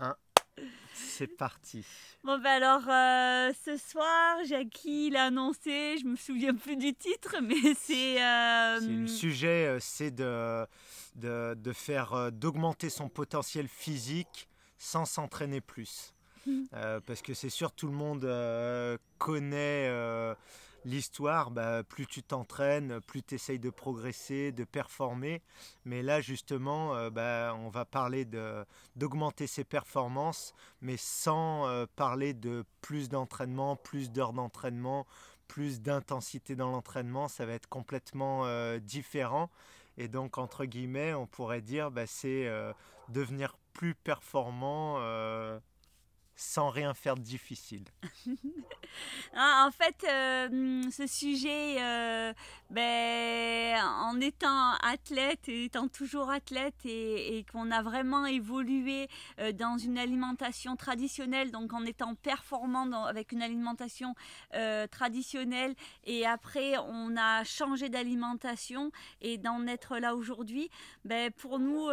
1. C'est parti. Bon, ben alors, euh, ce soir, Jackie l'a annoncé, je me souviens plus du titre, mais c'est. Euh, le sujet, euh, c'est de, de, de, faire, d'augmenter son potentiel physique sans s'entraîner plus. Hmm. parce que c'est sûr, tout le monde connaît l'histoire, bah, plus tu t'entraînes, plus tu essayes de progresser, de performer. Mais là, justement, euh, bah, on va parler d'augmenter ses performances, mais sans euh, parler de plus d'entraînement, plus d'heures d'entraînement, plus d'intensité dans l'entraînement. Ça va être complètement euh, différent. Et donc, entre guillemets, on pourrait dire, bah, c'est devenir plus performant sans rien faire de difficile. En fait, euh, ce sujet, euh, ben, en étant athlète, étant toujours athlète et, qu'on a vraiment évolué euh, dans une alimentation traditionnelle, donc en étant performant avec une alimentation traditionnelle, et après on a changé d'alimentation et d'en être là aujourd'hui, ben, pour nous,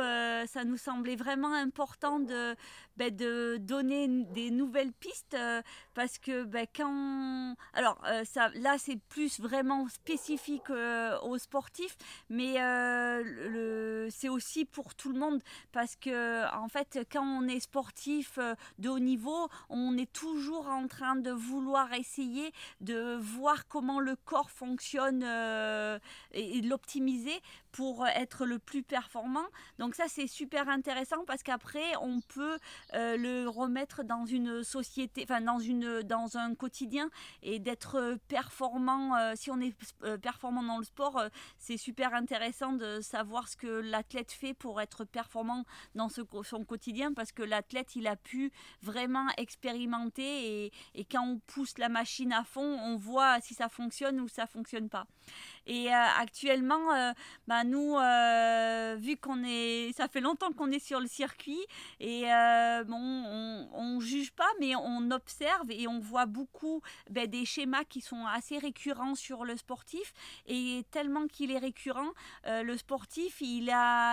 ça nous semblait vraiment important de, ben, de donner des nouvelles pistes euh, parce que ben, quand alors euh, ça là c'est plus vraiment spécifique euh, aux sportifs mais le, c'est aussi pour tout le monde parce que en fait quand on est sportif de haut niveau on est toujours en train de vouloir essayer de voir comment le corps fonctionne et, et l'optimiser pour être le plus performant. Donc ça c'est super intéressant parce qu'après on peut euh, le remettre dans une société, enfin dans une dans un quotidien et d'être performant. Euh, si on est euh, performant dans le sport, c'est super intéressant de savoir ce que l'athlète fait pour être performant dans son quotidien parce que l'athlète il a pu vraiment expérimenter et, quand on pousse la machine à fond, on voit si ça fonctionne ou ça fonctionne pas. Et actuellement, bah, nous, euh, vu qu'on est, ça fait longtemps qu'on est sur le circuit et euh, bon, on, ne juge pas, mais on observe on voit beaucoup ben, des schémas qui sont assez récurrents sur le sportif et tellement qu'il est récurrent, euh, le sportif, il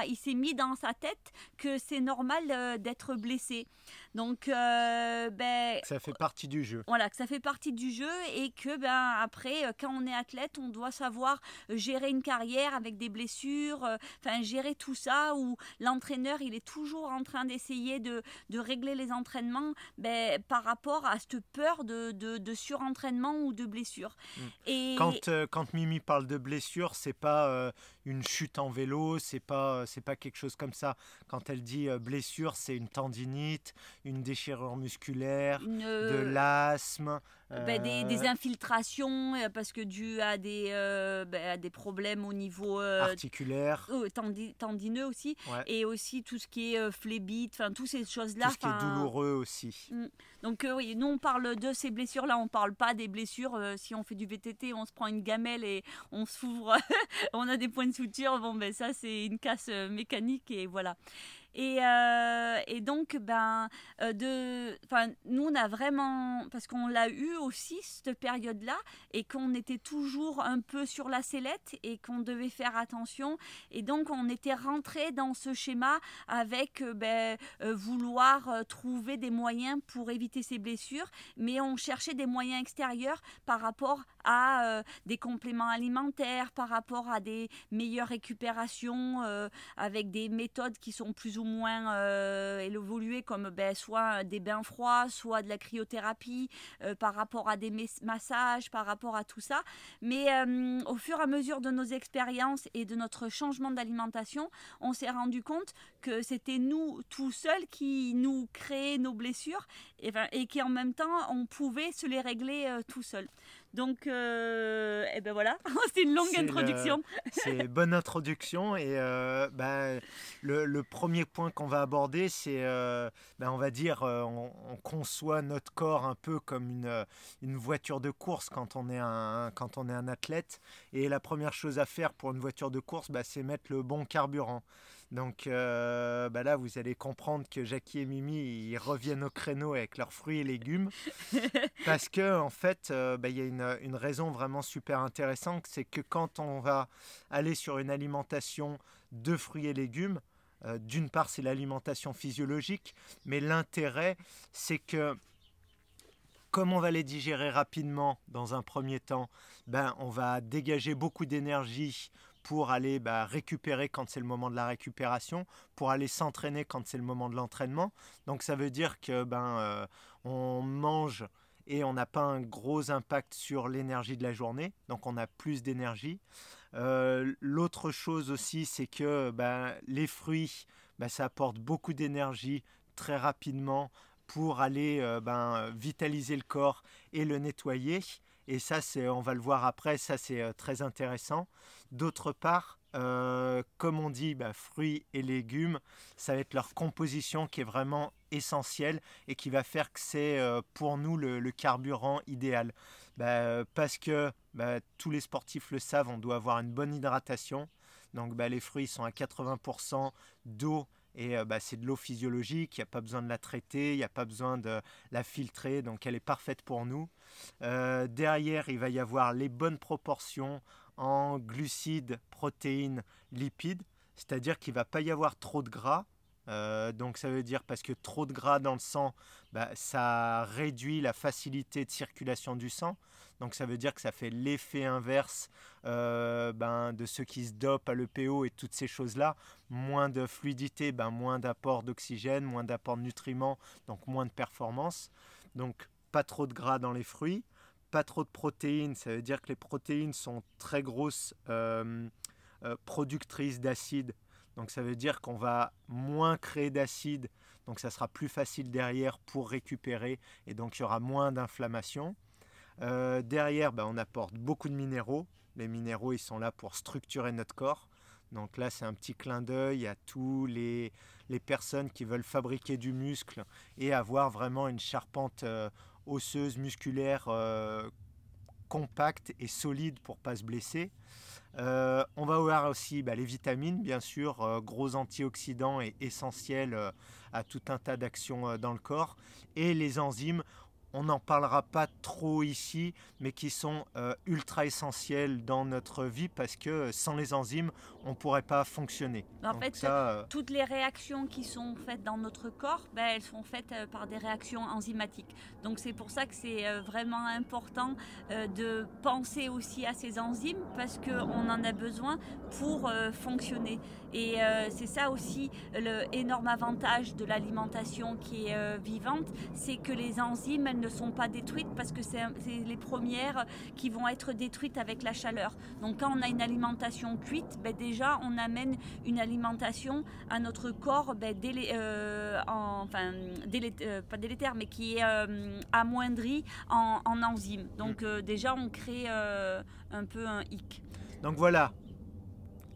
il s'est mis dans sa tête que c'est normal d'être blessé. Donc, ben, ça fait partie du jeu. Voilà, que ça fait partie du jeu et que ben après, quand on est athlète, on doit savoir gérer une carrière avec des blessures euh, enfin gérer tout ça où l'entraîneur il est toujours en train d'essayer de, de, régler les entraînements ben, par rapport à cette peur de, de, surentraînement ou de blessure. Mm. Et quand, euh, quand Mimi parle de blessure, c'est pas euh, une chute en vélo, c'est pas c'est pas quelque chose comme ça. Quand elle dit blessure, c'est une tendinite, une déchirure musculaire, de l'asthme. Ben, des, des, infiltrations parce que dû à des, ben, à des problèmes au niveau articulaire, oh, tendineux aussi, et aussi tout ce qui est euh, phlébite, enfin toutes ces choses-là. Tout ce qui est douloureux aussi. Mm. Donc euh, oui, nous on parle de ces blessures-là, on parle pas des blessures. Euh, si on fait du VTT, on se prend une gamelle et on s'ouvre, on a des points de suture. Bon ben ça c'est une casse mécanique et voilà. Et, euh, et donc, ben, euh, de, nous, on a vraiment, parce qu'on l'a eu aussi, cette période-là, et qu'on était toujours un peu sur la sellette et qu'on devait faire attention. Et donc, on était rentré dans ce schéma avec euh, ben, vouloir trouver des moyens pour éviter ces blessures, mais on cherchait des moyens extérieurs par rapport à des compléments alimentaires, par rapport à des meilleures récupérations, avec des méthodes qui sont plus ou moins euh, évolué comme ben, soit des bains froids, soit de la cryothérapie, euh, par rapport à des massages, par rapport à tout ça. Mais euh, au fur et à mesure de nos expériences et de notre changement d'alimentation, on s'est rendu compte que c'était nous tout seuls qui nous créaient nos blessures et, et qui en même temps on pouvait se les régler tout seul. Donc, euh, et ben voilà, c'est une longue introduction. C'est une bonne introduction et euh, ben, le, premier point qu'on va aborder, c'est, euh, ben, on va dire, on, conçoit notre corps un peu comme une, une voiture de course quand on, est un, quand on est un athlète. Et la première chose à faire pour une voiture de course, ben, c'est mettre le bon carburant. Donc euh, bah là, vous allez comprendre que Jackie et Mimi ils reviennent au créneau avec leurs fruits et légumes. parce que, en fait, euh, bah, il y a une, une, raison vraiment super intéressante c'est que quand on va aller sur une alimentation de fruits et légumes, D'une part, c'est l'alimentation physiologique, mais l'intérêt, c'est que comme on va les digérer rapidement dans un premier temps, ben, on va dégager beaucoup d'énergie pour aller bah, récupérer quand c'est le moment de la récupération, pour aller s'entraîner quand c'est le moment de l'entraînement. Donc ça veut dire que ben euh, on mange et on n'a pas un gros impact sur l'énergie de la journée, donc on a plus d'énergie. Euh, l'autre chose aussi, c'est que ben, les fruits, ben, ça apporte beaucoup d'énergie très rapidement pour aller euh, ben, vitaliser le corps et le nettoyer. Et ça, c'est, on va le voir après, ça c'est très intéressant. D'autre part, euh, comme on dit, bah, fruits et légumes, ça va être leur composition qui est vraiment essentielle et qui va faire que c'est euh, pour nous le, carburant idéal. Bah, parce que bah, tous les sportifs le savent, on doit avoir une bonne hydratation. Donc les fruits sont à 80% d'eau et euh, c'est de l'eau physiologique, il n'y a pas besoin de la traiter, il n'y a pas besoin de la filtrer, donc elle est parfaite pour nous. derrière, il va y avoir les bonnes proportions en glucides, protéines, lipides, c'est-à-dire qu'il ne va pas y avoir trop de gras. Euh, donc ça veut dire parce que trop de gras dans le sang, bah, ça réduit la facilité de circulation du sang. Donc ça veut dire que ça fait l'effet inverse euh, ben, de ceux qui se dopent à l'EPO et toutes ces choses-là. Moins de fluidité, ben, moins d'apport d'oxygène, moins d'apport de nutriments, donc moins de performance. Donc pas trop de gras dans les fruits pas trop de protéines, ça veut dire que les protéines sont très grosses euh, productrices d'acide. Donc ça veut dire qu'on va moins créer d'acide, donc ça sera plus facile derrière pour récupérer et donc il y aura moins d'inflammation. Euh, derrière, ben, on apporte beaucoup de minéraux. Les minéraux, ils sont là pour structurer notre corps. Donc là, c'est un petit clin d'œil à tous les, personnes qui veulent fabriquer du muscle et avoir vraiment une charpente osseuse, musculaire, euh, compacte et solide pour pas se blesser. Euh, on va voir aussi bah, les vitamines, bien sûr, euh, gros antioxydants et essentiels à tout un tas d'actions dans le corps. Et les enzymes, on n'en parlera pas trop ici, mais qui sont euh, ultra essentiels dans notre vie parce que euh, sans les enzymes, on ne pourrait pas fonctionner. En fait, euh, toutes les réactions qui sont faites dans notre corps, ben, elles sont faites par des réactions enzymatiques. Donc c'est pour ça que c'est vraiment important de penser aussi à ces enzymes parce qu'on en a besoin pour fonctionner. Et c'est ça aussi le énorme avantage de l'alimentation qui est vivante, c'est que les enzymes, elles ne sont pas détruites parce que c'est les premières qui vont être détruites avec la chaleur. Donc quand on a une alimentation cuite, ben déjà on amène une alimentation à notre corps ben, euh, enfin euh, pas délétère mais qui est euh, amoindri en, en enzymes. Donc mm. déjà on crée un peu un hic. Donc voilà,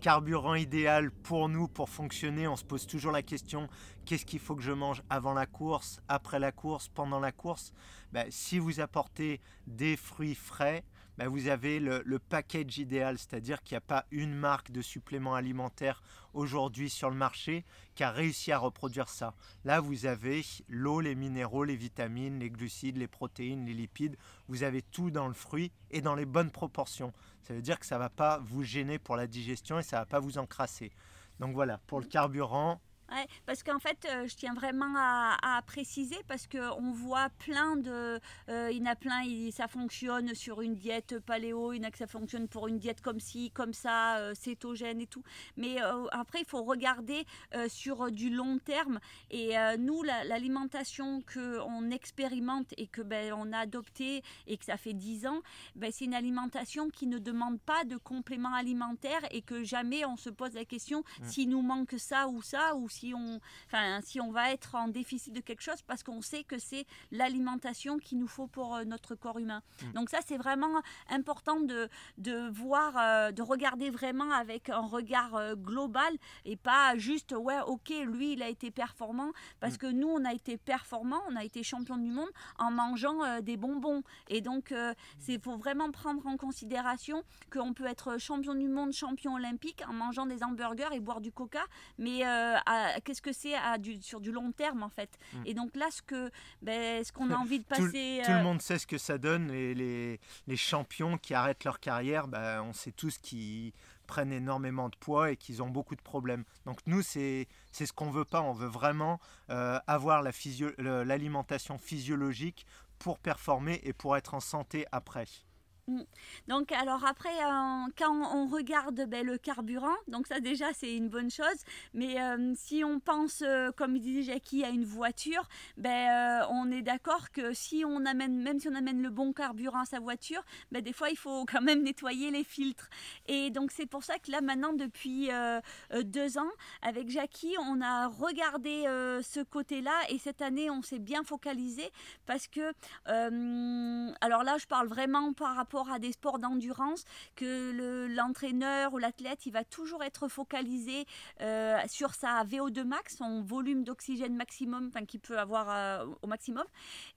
carburant idéal pour nous pour fonctionner. On se pose toujours la question qu'est-ce qu'il faut que je mange avant la course, après la course, pendant la course? Ben, Si vous apportez des fruits frais, ben, vous avez le, le package idéal, c'est-à-dire qu'il n'y a pas une marque de supplément alimentaire aujourd'hui sur le marché qui a réussi à reproduire ça. Là, vous avez l'eau, les minéraux, les vitamines, les glucides, les protéines, les lipides. Vous avez tout dans le fruit et dans les bonnes proportions. Ça veut dire que ça ne va pas vous gêner pour la digestion et ça ne va pas vous encrasser. Donc voilà, pour le carburant, Ouais, parce qu'en fait, euh, je tiens vraiment à, préciser parce qu'on voit plein de. Euh, il y en a plein, ça fonctionne sur une diète paléo, il y en a que ça fonctionne pour une diète comme ci, comme ça, euh, cétogène et tout. Mais après, il faut regarder sur du long terme. Et nous, l'alimentation qu'on expérimente et que ben, on a adoptée et que ça fait 10 ans, ben, c'est une alimentation qui ne demande pas de compléments alimentaires et que jamais on se pose la question mmh. s'il nous manque ça ou ça ou si on, enfin, si on va être en déficit de quelque chose parce qu'on sait que c'est l'alimentation qu'il nous faut pour euh, notre corps humain. Mm. Donc ça, c'est vraiment important de, de voir, euh, de regarder vraiment avec un regard euh, global et pas juste, ouais, ok, lui, il a été performant parce mm. que nous, on a été performant, on a été champion du monde en mangeant des bonbons. Et donc, il faut vraiment prendre en considération qu'on peut être champion du monde, champion olympique en mangeant des hamburgers et boire du coca, mais à, qu'est-ce que c'est sur du long terme en fait. Mm. Et donc là, ce que ben, ce qu'on a envie de passer. Tout, le euh, monde sait ce que ça donne. Et les, les champions qui arrêtent leur carrière, ben, on sait tous qui prennent énormément de poids et qu'ils ont beaucoup de problèmes. Donc nous, c'est ce qu'on veut pas. On veut vraiment avoir l'alimentation physiologique pour performer et pour être en santé après. Mm. Donc alors après, euh, quand on regarde ben, le carburant, donc ça déjà c'est une bonne chose, mais euh, si on pense, euh, comme disait Jackie, à une voiture, ben, on est d'accord que si on amène, même si on amène le bon carburant à sa voiture, ben, des fois il faut quand même nettoyer les filtres. Et donc c'est pour ça que là maintenant depuis deux ans, avec Jackie, on a regardé ce côté-là et cette année on s'est bien focalisé parce que, alors là je parle vraiment par rapport à des sports d'endurance que l'entraîneur ou l'athlète, il va toujours être focalisé euh, sur sa VO2 max, son volume d'oxygène maximum, enfin qu'il peut avoir euh, au maximum.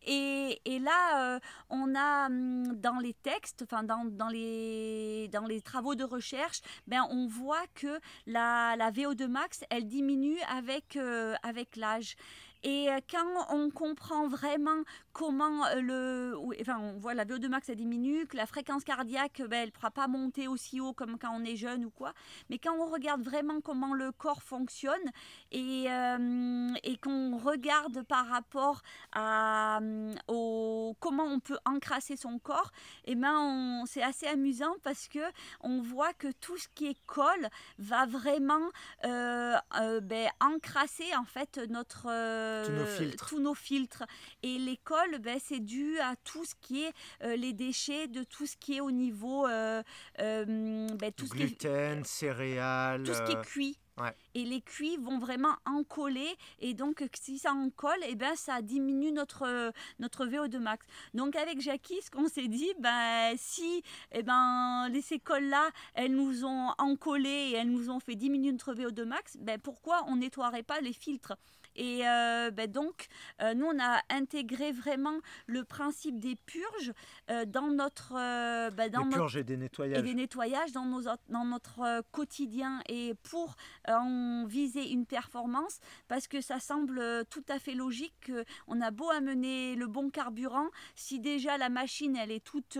Et, là, euh, on a hum, dans les textes, enfin dans, dans, les, dans les travaux de recherche, ben, on voit que la, la VO2 max, elle diminue avec, avec l'âge. Et euh, quand on comprend vraiment comment euh, le, enfin, on voit la VO2 max diminue, que la fréquence cardiaque, ben, elle ne pourra pas monter aussi haut comme quand on est jeune ou quoi. Mais quand on regarde vraiment comment le corps fonctionne et, euh, qu'on regarde par rapport à comment on peut encrasser son corps, et eh ben c'est assez amusant parce que on voit que tout ce qui est colle va vraiment ben, encrasser en fait notre tous nos filtres. Et l'école, ben, c'est dû à tout ce qui est euh, les déchets, de tout ce qui est au niveau... Euh, euh, ben, tout Gluten, céréales... Tout ce qui est cuit. Et les cuits vont vraiment en coller et donc si ça en colle, et eh ben ça diminue notre notre VO2 max. Donc avec Jackie, ce qu'on s'est dit, ben si et eh ben les écoles là, elles nous ont encollé et elles nous ont fait diminuer notre VO2 max, ben pourquoi on nettoierait pas les filtres? Et euh, ben donc, euh, nous, on a intégré vraiment le principe des purges euh, dans notre... Ben dans des purges et des nettoyages. Et des nettoyages dans, nos, dans notre quotidien et pour en viser une performance, parce que ça semble tout à fait logique qu'on a beau amener le bon carburant, si déjà la machine, elle est toute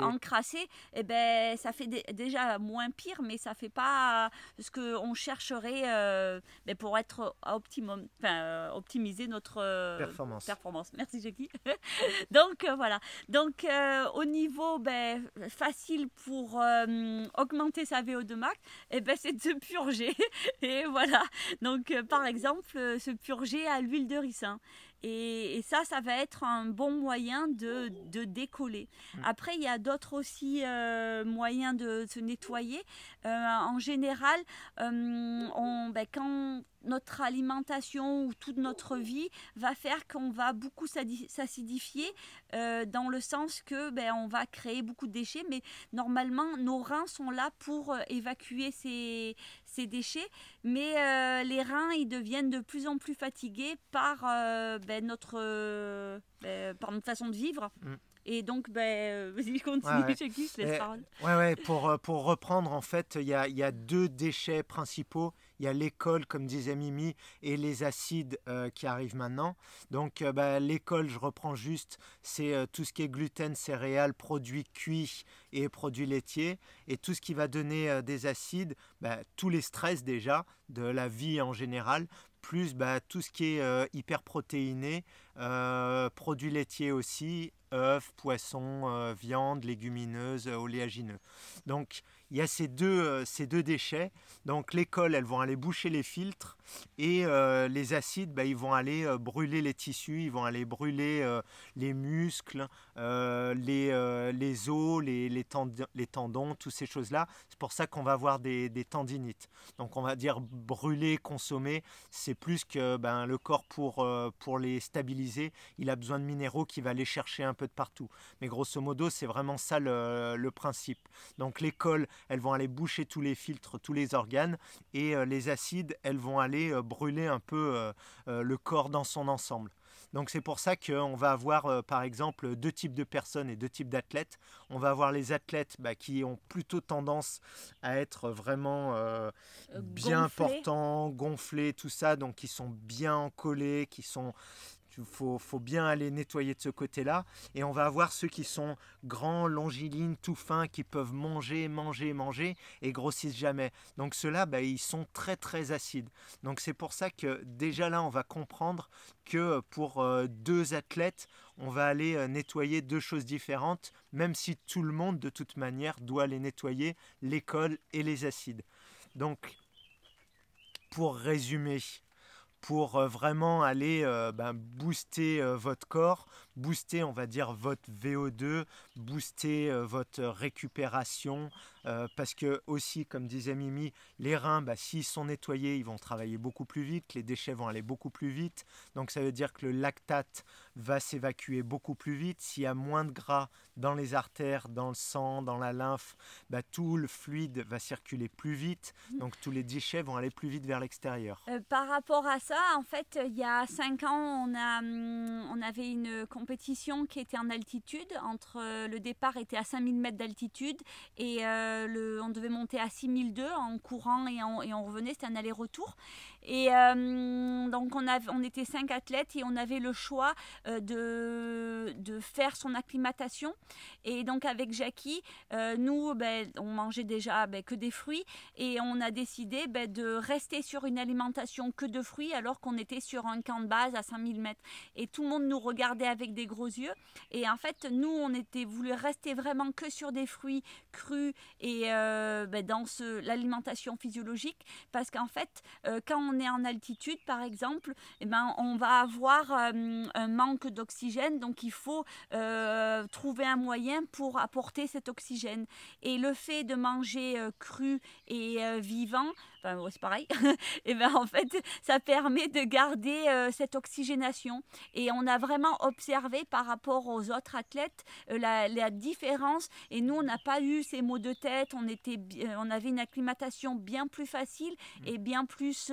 encrassée, et eh ben, ça fait déjà moins pire, mais ça fait pas ce qu'on chercherait ben, pour être optimum enfin, euh, optimiser notre euh, performance. performance. Merci Jackie. Donc euh, voilà. Donc au niveau ben, facile pour augmenter sa VO2 max, et eh ben, c'est de se purger. Et voilà. Donc par exemple, se purger à l'huile de ricin. Et, ça, ça va être un bon moyen de, de décoller. Mm. Après, il y a d'autres aussi moyens de se nettoyer. en général, on, ben, quand notre alimentation ou toute notre vie va faire qu'on va beaucoup s'acidifier euh, dans le sens que ben, on va créer beaucoup de déchets, mais normalement nos reins sont là pour euh, évacuer ces, ces déchets, mais euh, les reins ils deviennent de plus en plus fatigués par, ben, notre, ben, par notre façon de vivre. Mm. Et donc, ben, vas-y, continue, ouais, ouais. laisse Ouais, ouais, pour, pour reprendre, en fait, il y a, y a deux déchets principaux il y a l'école, comme disait Mimi, et les acides euh, qui arrivent maintenant. Donc euh, bah, l'école, je reprends juste, c'est euh, tout ce qui est gluten, céréales, produits cuits et produits laitiers. Et tout ce qui va donner des acides, bah, tous les stress déjà, de la vie en général, plus bah, tout ce qui est hyper protéiné, produits laitiers aussi, œufs, poissons, viande, légumineuses, oléagineux. Donc il y a ces deux, euh, ces deux déchets. Donc l'école, elles vont aller boucher les filtres et euh, les acides, bah, ils vont aller euh, brûler les tissus, ils vont aller brûler les muscles, les, les os, les, les, tendons, les tendons, toutes ces choses-là. C'est pour ça qu'on va avoir des, des, tendinites. Donc on va dire brûler, consommer, c'est plus que ben, le corps pour, pour les stabiliser, il a besoin de minéraux qui va les chercher un peu de partout. Mais grosso modo, c'est vraiment ça le, le principe. Donc l'école, elles vont aller boucher tous les filtres, tous les organes, et euh, les acides, elles vont aller euh, brûler un peu euh, le corps dans son ensemble. Donc c'est pour ça qu'on va avoir par exemple deux types de personnes et deux types d'athlètes. On va avoir les athlètes bah, qui ont plutôt tendance à être vraiment bien portants, gonflés, tout ça, donc qui sont bien collés, qui sont Il faut, bien aller nettoyer de ce côté-là. Et on va avoir ceux qui sont grands, longilines, tout fins, qui peuvent manger, manger, manger et grossissent jamais. Donc ceux-là, bah, ils sont très très acides. Donc c'est pour ça que déjà là, on va comprendre que pour euh, deux athlètes, on va aller euh, nettoyer deux choses différentes, même si tout le monde, de toute manière, doit les nettoyer, l'école et les acides. Donc, pour résumer, pour euh, vraiment aller euh, ben, booster euh, votre corps, booster, on va dire, votre VO2, booster votre récupération. parce que aussi, comme disait Mimi, les reins, bah, s'ils sont nettoyés, ils vont travailler beaucoup plus vite, les déchets vont aller beaucoup plus vite. Donc ça veut dire que le lactate va s'évacuer beaucoup plus vite. S'il y a moins de gras dans les artères, dans le sang, dans la lymphe, bah, tout le fluide va circuler plus vite. Mmh. Donc tous les déchets vont aller plus vite vers l'extérieur. Euh, par rapport à ça, en fait, il y a 5 ans, on, a, hum, on avait une compétition qui était en altitude. Entre euh, le départ était à 5000 mètres d'altitude et euh, le, on devait monter à 6002 en courant et, et on revenait. C'était un aller-retour. Et donc on, avait, on était 5 athlètes et on avait le choix euh, de, de faire son acclimatation. Et donc avec Jackie, euh, nous, ben, on mangeait déjà ben, que des fruits et on a décidé ben, de rester sur une alimentation que de fruits alors qu'on était sur un camp de base à 5000 mètres. Et tout le monde nous regardait avec des gros yeux. Et en fait, nous, on était voulu rester vraiment que sur des fruits crus et euh, dans l'alimentation physiologique parce qu'en fait, quand on est en altitude, par exemple, eh ben, on va avoir un manque d'oxygène, donc il faut euh, trouver un moyen pour apporter cet oxygène. Et le fait de manger euh, cru et euh, vivant, enfin c'est pareil, et ben en fait ça permet de garder cette oxygénation. Et on a vraiment observé par rapport aux autres athlètes la, la, différence. Et nous on n'a pas eu ces maux de tête, on était, on avait une acclimatation bien plus facile et bien plus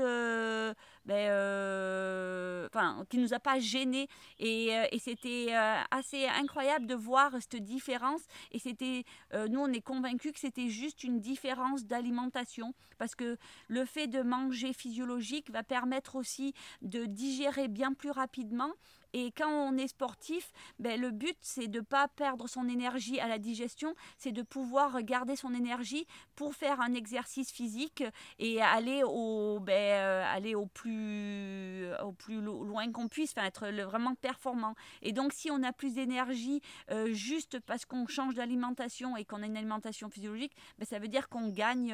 ben, euh, enfin, qui nous a pas gêné et, euh, et c'était euh, assez incroyable de voir cette différence. Et c'était nous on est convaincus que c'était juste une différence d'alimentation. Parce que le fait de manger physiologique va permettre aussi de digérer bien plus rapidement et quand on est sportif, ben, le but, c'est de ne pas perdre son énergie à la digestion, c'est de pouvoir garder son énergie pour faire un exercice physique et aller au, ben, euh, aller au, plus, au plus loin qu'on puisse, enfin, être vraiment performant. Et donc, si on a plus d'énergie euh, juste parce qu'on change d'alimentation et qu'on a une alimentation physiologique, ben, ça veut dire qu'on gagne.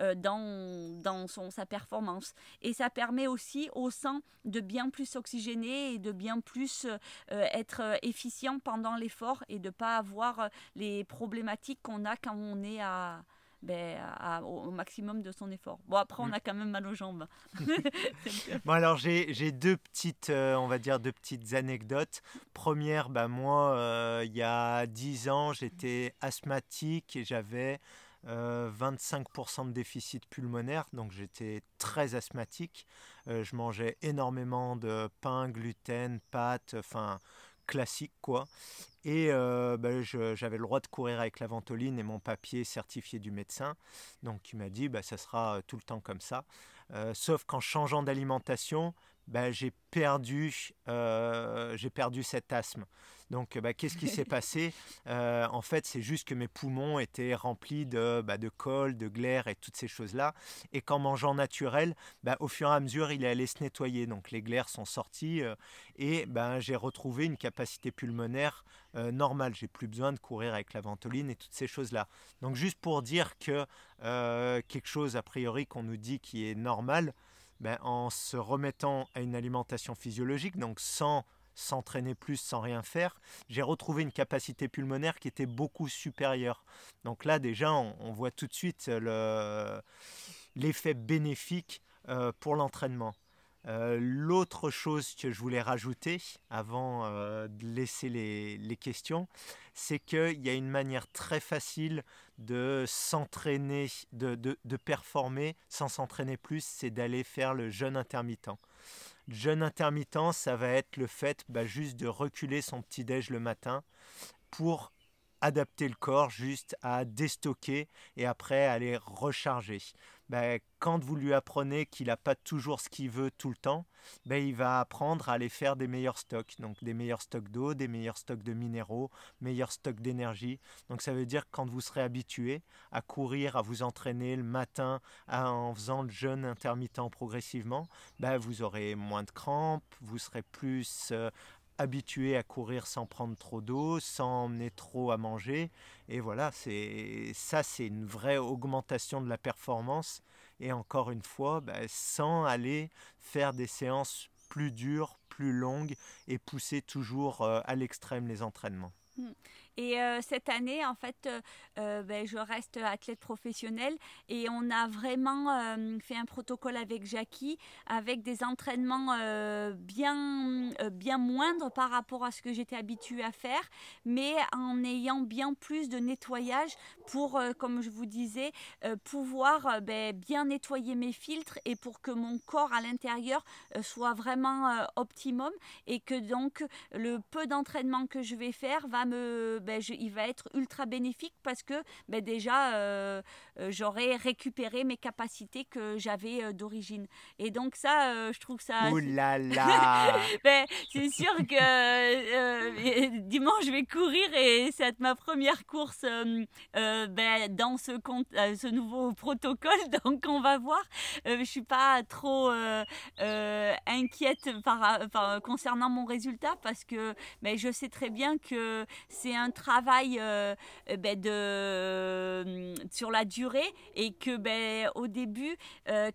Euh, dans, dans son, sa performance. Et ça permet aussi au sang de bien plus s'oxygéner et de bien plus euh, être efficient pendant l'effort et de ne pas avoir les problématiques qu'on a quand on est à, ben, au maximum de son effort. Bon, après, on mm. a quand même mal aux jambes. bon, alors, j'ai deux petites, euh, on va dire, deux petites anecdotes. Première, ben, moi, il y a 10 ans, j'étais asthmatique et j'avais 25% euh, de déficit pulmonaire, donc j'étais très asthmatique. Euh, je mangeais énormément de pain, gluten, pâtes, enfin classique quoi. Et euh, ben, j'avais le droit de courir avec la ventoline et mon papier certifié du médecin. Donc il m'a dit bah, ça sera tout le temps comme ça. sauf qu'en changeant d'alimentation, bah, j'ai perdu, euh, j'ai perdu cet asthme. Donc, bah, qu'est-ce qui s'est passé? Euh, En fait, c'est juste que mes poumons étaient remplis de, bah, de colle, de glaire et toutes ces choses-là. Et qu'en mangeant naturel, bah, au fur et à mesure, il est allé se nettoyer. Donc, les glaires sont sorties euh, et ben, j'ai retrouvé une capacité pulmonaire normale. J'ai plus besoin de courir avec la ventoline et toutes ces choses-là. Donc, juste pour dire que quelque chose, a priori, qu'on nous dit qui est normal, ben, en se remettant à une alimentation physiologique, donc sans s'entraîner plus, sans rien faire, j'ai retrouvé une capacité pulmonaire qui était beaucoup supérieure. Donc là déjà, on, voit tout de suite l'effet bénéfique euh, pour l'entraînement. Euh, l'autre chose que je voulais rajouter avant euh, de laisser les, questions, c'est qu'il y a une manière très facile de s'entraîner, de, de, performer sans s'entraîner plus, c'est d'aller faire le jeûne intermittent. Jeûne intermittent, ça va être le fait bah, juste de reculer son petit-déj le matin pour adapter le corps juste à déstocker et après aller recharger. Ben, quand vous lui apprenez qu'il n'a pas toujours ce qu'il veut tout le temps, ben, il va apprendre à aller faire des meilleurs stocks. Donc des meilleurs stocks d'eau, des meilleurs stocks de minéraux, meilleurs stocks d'énergie. Donc ça veut dire que quand vous serez habitué à courir, à vous entraîner le matin en faisant le jeûne intermittent progressivement, ben, vous aurez moins de crampes, vous serez plus euh, habitué à courir sans prendre trop d'eau, sans emmener trop à manger. Et voilà, c'est ça, c'est une vraie augmentation de la performance. Et encore une fois, bah, sans aller faire des séances plus dures, plus longues et pousser toujours euh, à l'extrême les entraînements. Et euh, cette année, en fait, euh, euh, ben, je reste athlète professionnelle et on a vraiment fait un protocole avec Jackie avec des entraînements bien, bien moindres par rapport à ce que j'étais habituée à faire, mais en ayant bien plus de nettoyage pour, comme je vous disais, pouvoir ben, bien nettoyer mes filtres et pour que mon corps à l'intérieur soit vraiment optimum et que donc le peu d'entraînement que je vais faire va me ben, il va être ultra bénéfique parce que ben, déjà, euh, euh, j'aurai récupéré mes capacités que j'avais euh, d'origine. Et donc ça, je trouve ça... Ouh là là ben, C'est sûr que dimanche, je vais courir et c'est ma première course ben, dans ce, ce nouveau protocole. Donc on va voir. je ne suis pas trop inquiète par, concernant mon résultat parce que je sais très bien que c'est un travail euh, euh, ben, euh, sur la durée et que ben, au début,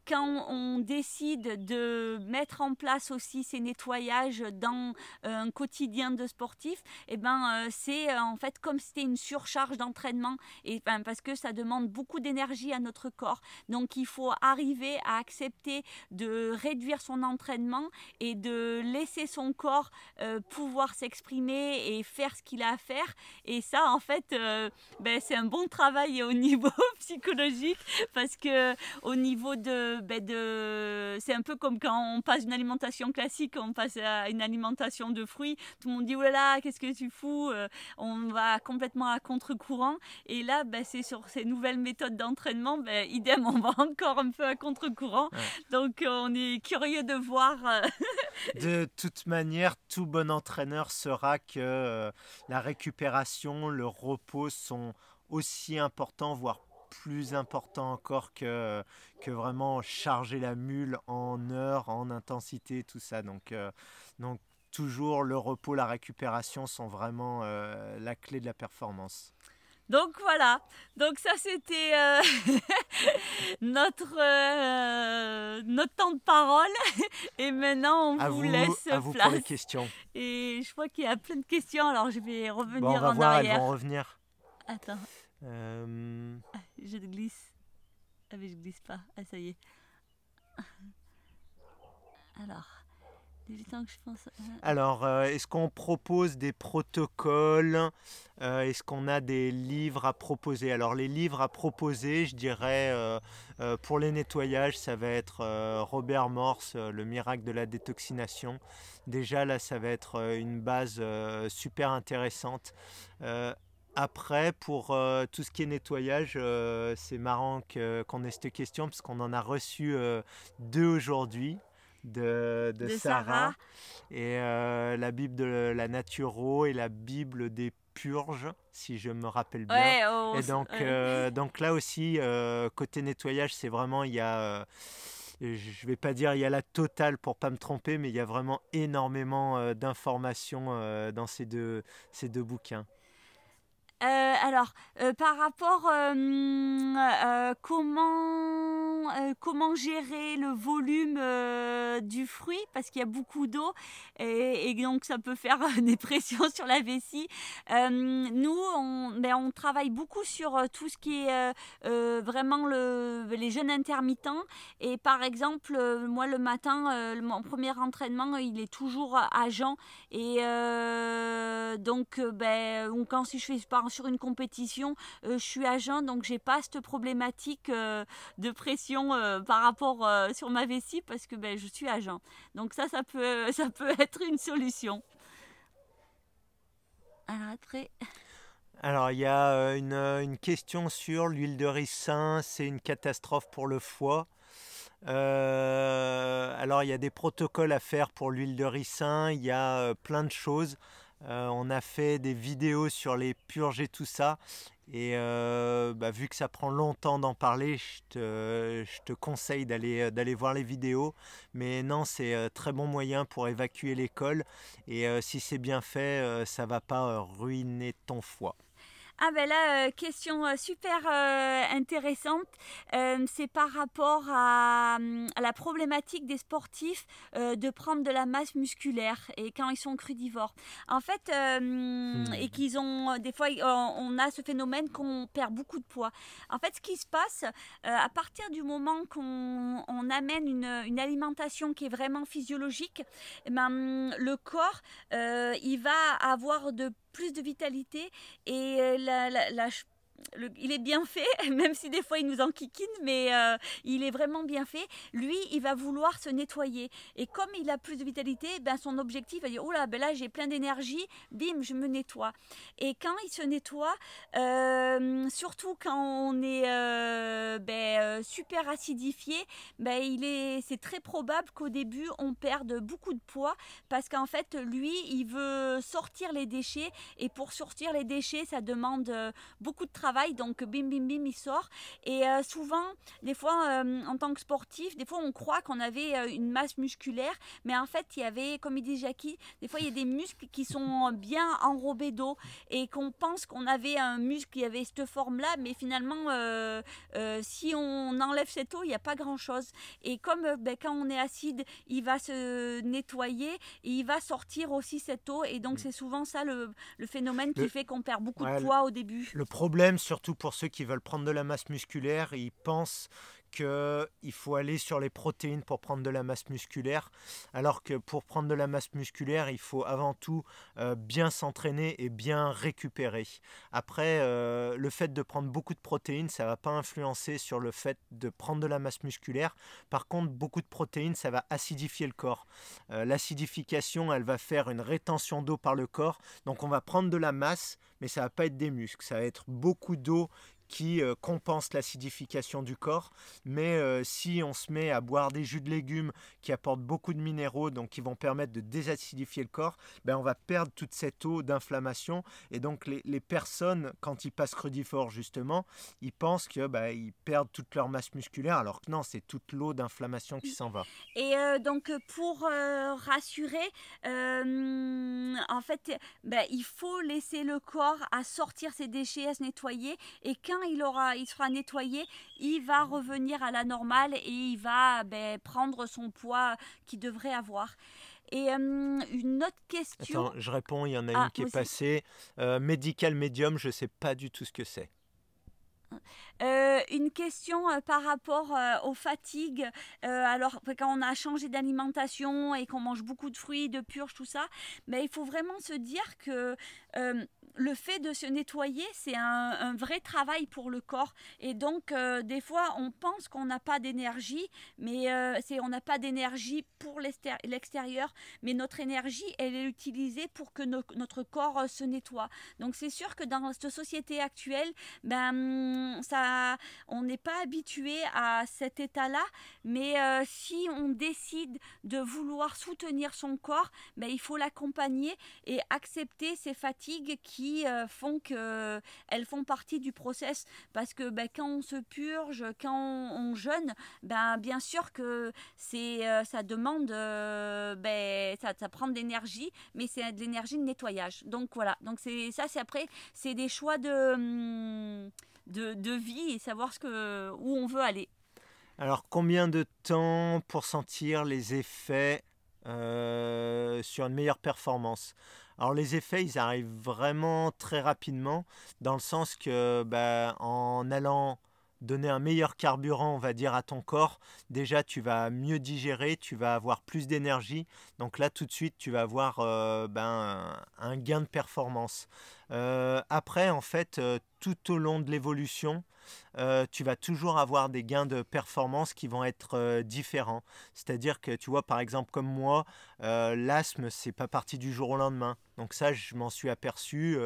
quand on décide de mettre en place aussi ces nettoyages dans un quotidien de sportif, eh ben, c'est en fait comme si c'était une surcharge d'entraînement et ben, parce que ça demande beaucoup d'énergie à notre corps. Donc il faut arriver à accepter de réduire son entraînement et de laisser son corps pouvoir s'exprimer et faire ce qu'il a à faire et ça, en fait, euh, ben, c'est un bon travail au niveau psychologique parce que au niveau de, ben, de c'est un peu comme quand on passe d'une alimentation classique, on passe à une alimentation de fruits. Tout le monde dit oh là là, qu'est-ce que tu fous euh, On va complètement à contre-courant. Et là, ben, c'est sur ces nouvelles méthodes d'entraînement, ben, idem, on va encore un peu à contre-courant. Donc, on est curieux de voir. Euh, de toute manière, tout bon entraîneur saura que la récupération le repos sont aussi importants, voire plus importants encore que, vraiment charger la mule en heures, en intensité, tout ça. Donc, euh, donc toujours le repos, la récupération sont vraiment euh, la clé de la performance. Donc voilà, donc ça c'était euh, notre, notre temps de parole et maintenant on vous, laisse à vous pour les questions. Et je crois qu'il y a plein de questions, alors je vais revenir bon, on va en voir, arrière. Elles vont revenir. Attends. Euh... Je glisse. Ah mais je glisse pas. Ah ça y est. Alors. Euh, alors, euh, est-ce qu'on propose des protocoles euh, Est-ce qu'on a des livres à proposer? Alors, les livres à proposer, je dirais, pour les nettoyages, ça va être Robert Morse, Le miracle de la détoxination. Déjà, là, ça va être une base super intéressante. Après, pour tout ce qui est nettoyage, c'est marrant qu'on ait cette question parce qu'on en a reçu deux aujourd'hui. De, Sarah, et la Bible de la Naturo et la Bible des purges, si je me rappelle bien. Oh, et donc, donc là aussi, côté nettoyage, c'est vraiment, il y a je vais pas dire il y a la totale pour pas me tromper, mais il y a vraiment énormément euh, d'informations euh, dans ces deux, ces deux bouquins. Euh, alors, euh, par rapport euh, comment comment gérer le volume du fruit parce qu'il y a beaucoup d'eau et, donc ça peut faire des pressions sur la vessie. nous, on, ben, on travaille beaucoup sur tout ce qui est vraiment le, les jeûnes intermittents et par exemple, moi le matin, mon premier entraînement, il est toujours à jeun et donc ben, quand si je fais par sur une compétition, euh, je suis à jeun, donc j'ai pas cette problématique euh, de pression euh, par rapport sur ma vessie parce que ben, je suis à jeun. Donc ça, ça peut, ça peut être une solution. Alors après. Alors, il y a une question sur l'huile de ricin, c'est une catastrophe pour le foie. alors, il y a des protocoles à faire pour l'huile de ricin, il y a plein de choses. On a fait des vidéos sur les purges et tout ça. Et euh, bah, vu que ça prend longtemps d'en parler, je te, conseille d'aller, euh, d'aller voir les vidéos. Mais non, c'est un euh, très bon moyen pour évacuer l'école. Et si c'est bien fait, ça va pas ruiner ton foie. Ah ben là, euh, question euh, super euh, intéressante. c'est par rapport à, la problématique des sportifs de prendre de la masse musculaire et quand ils sont crudivores. En fait, hmm. et qu'ils ont des fois, on a ce phénomène qu'on perd beaucoup de poids. En fait, ce qui se passe à partir du moment qu'on amène une, alimentation qui est vraiment physiologique, eh ben, le corps, il va avoir de plus de vitalité et euh, la, la, il est bien fait, même si des fois il nous enquiquine, mais euh, il est vraiment bien fait. Lui, il va vouloir se nettoyer. Et comme il a plus de vitalité, ben son objectif va dire Oh là, ben là j'ai plein d'énergie, bim, je me nettoie. Et quand il se nettoie, euh, surtout quand on est euh, ben, super acidifié, ben, il est, c'est très probable qu'au début on perde beaucoup de poids parce qu'en fait, lui, il veut sortir les déchets. Et pour sortir les déchets, ça demande beaucoup de travail donc bim bim bim il sort. Et euh, souvent, des fois, euh, en tant que sportif, des fois on croit qu'on avait euh, une masse musculaire, mais en fait il y avait, comme il dit Jackie, des fois il y a des muscles qui sont bien enrobés d'eau et qu'on pense qu'on avait un muscle qui avait cette forme-là, mais finalement si on enlève cette eau, il n'y a pas grand-chose. Et comme ben, quand on est acide, il va se nettoyer et il va sortir aussi cette eau. Et donc mm. c'est souvent ça le, phénomène qui fait qu'on perd beaucoup de poids au début. Le problème surtout pour ceux qui veulent prendre de la masse musculaire, ils pensent qu'il faut aller sur les protéines pour prendre de la masse musculaire, alors que pour prendre de la masse musculaire, il faut avant tout euh, bien s'entraîner et bien récupérer. Après, euh, le fait de prendre beaucoup de protéines, ça va pas influencer sur le fait de prendre de la masse musculaire. Par contre, beaucoup de protéines, ça va acidifier le corps. Euh, l'acidification, elle va faire une rétention d'eau par le corps, donc on va prendre de la masse, mais ça va pas être des muscles, ça va être beaucoup d'eau qui euh, compense l'acidification du corps. Mais euh, si on se met à boire des jus de légumes qui apportent beaucoup de minéraux, donc qui vont permettre de désacidifier le corps, ben on va perdre toute cette eau d'inflammation. Et donc les, les, personnes, quand ils passent crudifort justement, ils pensent que ben, perdent toute leur masse musculaire, alors que non, c'est toute l'eau d'inflammation qui s'en va. Et euh, donc pour rassurer, en fait, ben, il faut laisser le corps à sortir ses déchets, à se nettoyer. Et quand il, aura, il sera nettoyé, il va revenir à la normale et il va ben, prendre son poids qu'il devrait avoir. Et euh, une autre question. Attends, je réponds, il y en a une ah, qui est passée. Euh, Medical Medium, je ne sais pas du tout ce que c'est. Euh, une question par rapport aux fatigues. alors, quand on a changé d'alimentation et qu'on mange beaucoup de fruits, de purges, tout ça, mais ben, il faut vraiment se dire que le fait de se nettoyer, c'est un, vrai travail pour le corps. Et donc, euh, des fois, on pense qu'on n'a pas d'énergie, mais euh, c'est on n'a pas d'énergie pour l'extérieur, mais notre énergie, elle est utilisée pour que notre corps euh, se nettoie. Donc, c'est sûr que dans cette société actuelle, ben, ça, on n'est pas habitué à cet état-là, mais si on décide de vouloir soutenir son corps, ben, il faut l'accompagner et accepter ces fatigues qui euh, font que elles font partie du process parce que ben, quand on se purge, quand on, jeûne, ben, bien sûr que c'est euh, ça demande euh, ben, ça, ça prend de l'énergie, mais c'est de l'énergie de nettoyage. Donc voilà, donc c'est ça c'est après c'est des choix de, hum, de, vie et savoir ce que où on veut aller. Alors combien de temps pour sentir les effets sur une meilleure performance? Alors les effets, ils arrivent vraiment très rapidement, dans le sens que bah, en allant donner un meilleur carburant, on va dire, à ton corps, déjà tu vas mieux digérer, tu vas avoir plus d'énergie. Donc là, tout de suite, tu vas avoir euh, ben, un gain de performance. Euh, après, en fait, euh, tout au long de l'évolution, euh, tu vas toujours avoir des gains de performance qui vont être euh, différents. C'est-à-dire que tu vois, par exemple, comme moi, euh, l'asthme, c'est pas parti du jour au lendemain. Donc ça, je m'en suis aperçu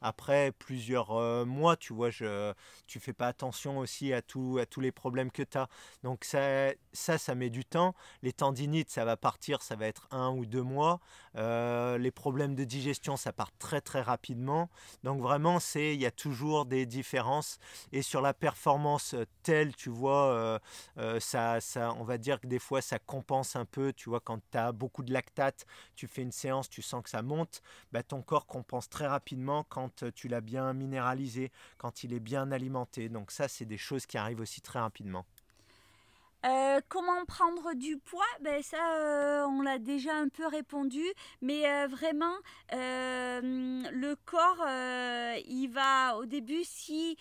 après plusieurs mois. Tu vois, je, tu fais pas attention aussi à tous les problèmes que tu as. Donc ça, ça, ça met du temps. Les tendinites, ça va partir, ça va être un ou deux mois. les problèmes de digestion, ça part très très rapidement. Donc vraiment, c'est il y a toujours des différences. Et sur la performance euh, telle, tu vois, euh, euh, ça, ça, on va dire que des fois ça compense un peu, tu vois, quand tu as beaucoup de lactate, tu fais une séance, tu sens que ça monte, bah, ton corps compense très rapidement quand tu l'as bien minéralisé, quand il est bien alimenté. Donc ça, c'est des choses qui arrivent aussi très rapidement. Euh, comment prendre du poids? Ben Ça, euh, on l'a déjà un peu répondu. Mais euh, vraiment, le corps, il va, au début, si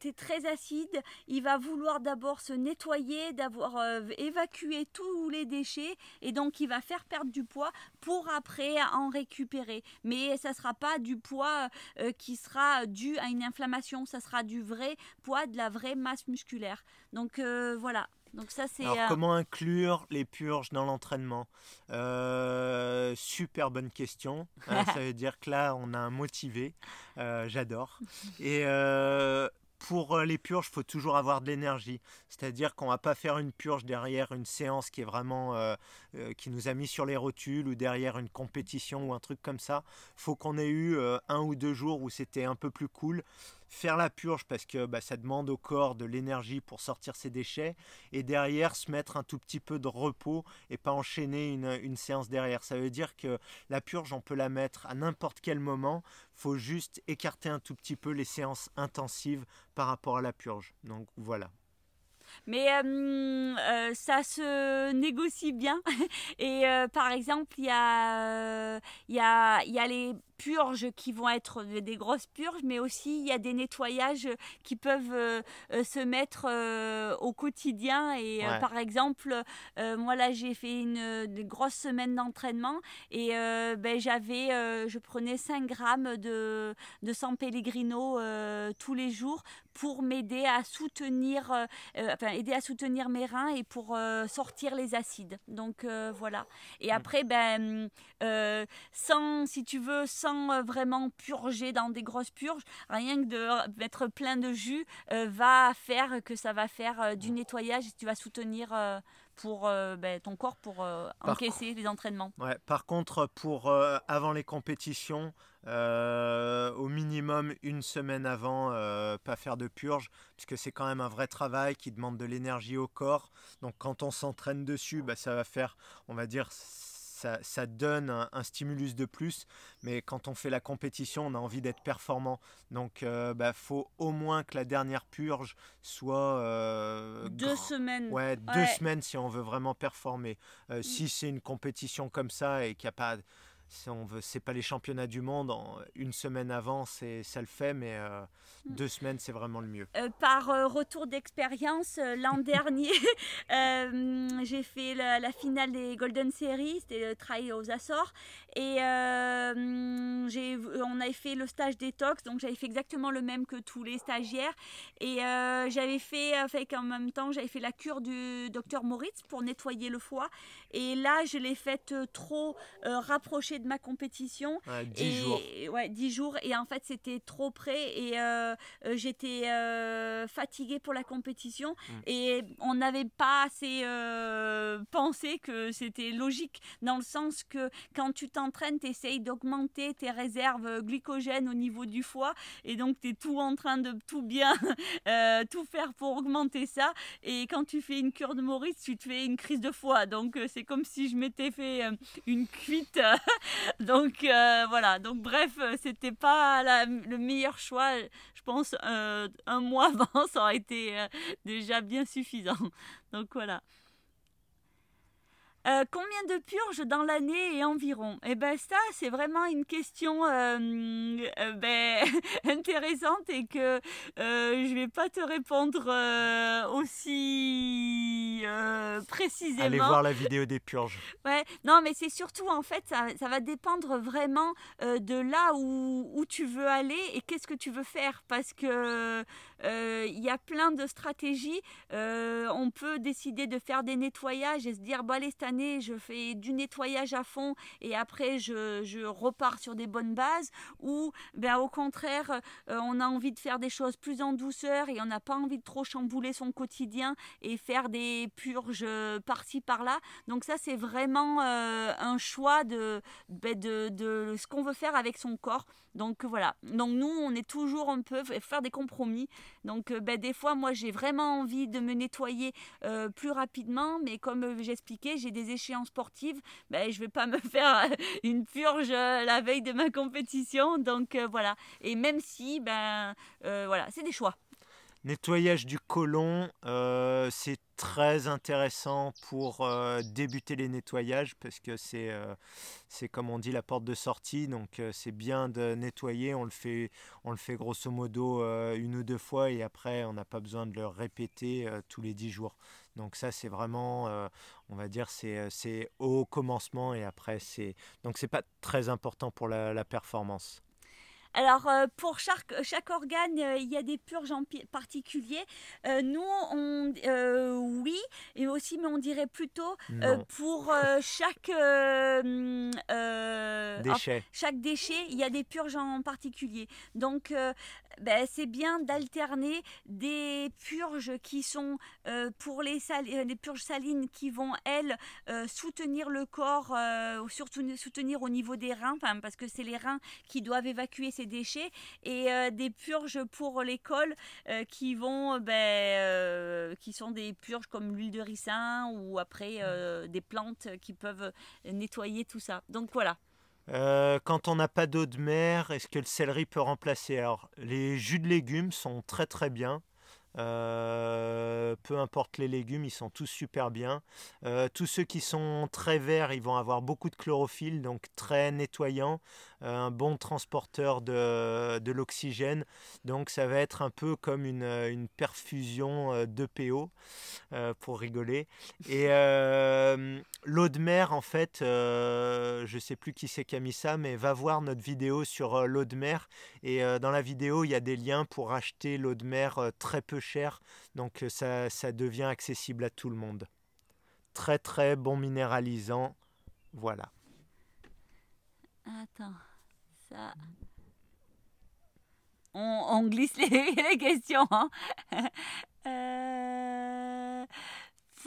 tu es très acide, il va vouloir d'abord se nettoyer, d'avoir évacué tous les déchets. Et donc, il va faire perdre du poids pour après en récupérer. Mais ça ne sera pas du poids qui sera dû à une inflammation. Ça sera du vrai poids, de la vraie masse musculaire. Donc, voilà. Donc ça, c'est. Alors, euh, comment inclure les purges dans l'entraînement? Euh, Super bonne question. Euh, ça veut dire que là, on a un motivé. J'adore. Et pour les purges, il faut toujours avoir de l'énergie. C'est-à-dire qu'on va pas faire une purge derrière une séance qui est vraiment qui nous a mis sur les rotules ou derrière une compétition ou un truc comme ça. Faut qu'on ait eu un ou deux jours où c'était un peu plus cool faire la purge parce que bah, ça demande au corps de l'énergie pour sortir ses déchets, et derrière se mettre un tout petit peu de repos et pas enchaîner une, une séance derrière. Ça veut dire que la purge, on peut la mettre à n'importe quel moment, faut juste écarter un tout petit peu les séances intensives par rapport à la purge. Donc voilà. Mais euh, euh, ça se négocie bien. Et euh, par exemple, il y a, y, a, y a les purges qui vont être des grosses purges, mais aussi il y a des nettoyages qui peuvent euh, euh, se mettre euh, au quotidien. Et par exemple, moi là j'ai fait une, grosse semaine d'entraînement et ben, j'avais, je prenais 5 grammes de, de San Pellegrino tous les jours pour m'aider à soutenir, enfin aider à soutenir mes reins et pour sortir les acides. Donc voilà. Et mm. après, ben, sans, si tu veux, sans euh, vraiment purger dans des grosses purges, rien que de mettre plein de jus euh, va faire que ça va faire euh, du nettoyage et tu vas soutenir pour ben, ton corps pour encaisser les entraînements. Ouais, par contre, pour avant les compétitions, au minimum une semaine avant, pas faire de purge, puisque c'est quand même un vrai travail qui demande de l'énergie au corps. Donc quand on s'entraîne dessus, bah, ça va faire, on va dire, ça, donne un, stimulus de plus. Mais quand on fait la compétition, on a envie d'être performant. Donc, il euh, bah, faut au moins que la dernière purge soit. Euh, deux semaines. Ouais, deux semaines si on veut vraiment performer. Euh, mm. Si c'est une compétition comme ça et qu'il n'y a pas si on veut, c'est pas les championnats du monde, en une semaine avant, c'est, ça le fait, mais euh, hmm. deux semaines, c'est vraiment le mieux. Euh, par euh, retour d'expérience, l'an dernier, j'ai fait la, finale des Golden Series, c'était le trail aux Açores, et j'ai, on avait fait le stage détox, donc j'avais fait exactement le même que tous les stagiaires, et j'avais fait, avec en même temps, j'avais fait la cure du docteur Moritz pour nettoyer le foie, et là, je l'ai faite trop rapprochée de ma compétition. 10 et, jours. Ouais, 10 jours. Et en fait, c'était trop près et euh, euh, j'étais euh, fatiguée pour la compétition. Mm. Et on n'avait pas assez pensé que c'était logique dans le sens que quand tu t'entraînes, tu essayes d'augmenter tes réserves glycogènes au niveau du foie. Et donc, tu es tout en train de tout bien, tout faire pour augmenter ça. Et quand tu fais une cure de Maurice, tu te fais une crise de foie. Donc, c'est comme si je m'étais fait une cuite donc euh, voilà, donc bref, euh, c'était pas le meilleur choix. Je pense euh, un mois avant, ça aurait été déjà bien suffisant. Donc voilà. Euh, combien de purges dans l'année et environ? Eh ben ça, c'est vraiment une question euh, euh, ben, intéressante et que je vais pas te répondre aussi précisément. Allez voir la vidéo des purges. Ouais, non, mais c'est surtout en fait, ça, ça va dépendre vraiment de là où, où, tu veux aller et qu'est-ce que tu veux faire parce que il y a plein de stratégies. on peut décider de faire des nettoyages et se dire bon allez je fais du nettoyage à fond et après je, repars sur des bonnes bases ou ben, au contraire euh, on a envie de faire des choses plus en douceur et on n'a pas envie de trop chambouler son quotidien et faire des purges par-ci par-là. Donc ça c'est vraiment euh, un choix de, ben, de, de ce qu'on veut faire avec son corps. Donc voilà. Donc nous, on est toujours un peu faire des compromis. Donc euh, ben, des fois, moi, j'ai vraiment envie de me nettoyer euh, plus rapidement, mais comme euh, j'expliquais, j'ai des échéances sportives. Ben, je vais pas me faire une purge la veille de ma compétition. Donc voilà. Et même si, ben voilà, c'est des choix. Nettoyage du côlon, euh, c'est très intéressant pour euh, débuter les nettoyages parce que c'est, euh, c'est comme on dit la porte de sortie, donc c'est bien de nettoyer. On le fait, on le fait grosso modo une ou deux fois et après on n'a pas besoin de le répéter tous les dix jours. Donc ça c'est vraiment, on va dire, c'est, c'est au commencement et après c'est, donc c'est pas très important pour la performance. Alors, euh, pour chaque, chaque organe, euh, il y a des purges en particulier. Euh, nous, on, oui, et aussi, mais on dirait plutôt pour chaque déchet. chaque déchet, il y a des purges en particulier. Donc, ben, c'est bien d'alterner des purges qui sont euh, pour les, euh, les, purges salines qui vont, elles, euh, soutenir le corps, surtout soutenir au niveau des reins, parce que c'est les reins qui doivent évacuer ces déchets, et des purges pour l'école qui vont, ben, qui sont des purges comme l'huile de ricin ou après des plantes qui peuvent nettoyer tout ça. Donc voilà. Euh, quand on n'a pas d'eau de mer, est-ce que le céleri peut remplacer? Alors, les jus de légumes sont très très bien. Euh, peu importe les légumes, ils sont tous super bien. Euh, tous ceux qui sont très verts, ils vont avoir beaucoup de chlorophylle, donc très nettoyant, un bon transporteur de, de l'oxygène. Donc ça va être un peu comme une, une perfusion d'EPO, pour rigoler. Et l'eau de mer, en fait, je ne sais plus qui c'est qui a mis ça, mais va voir notre vidéo sur l'eau de mer. Et dans la vidéo, il y a des liens pour acheter l'eau de mer très peu cher, donc euh, ça, devient accessible à tout le monde. Très très bon minéralisant, voilà. Attends, ça... On, glisse les, questions. Hein.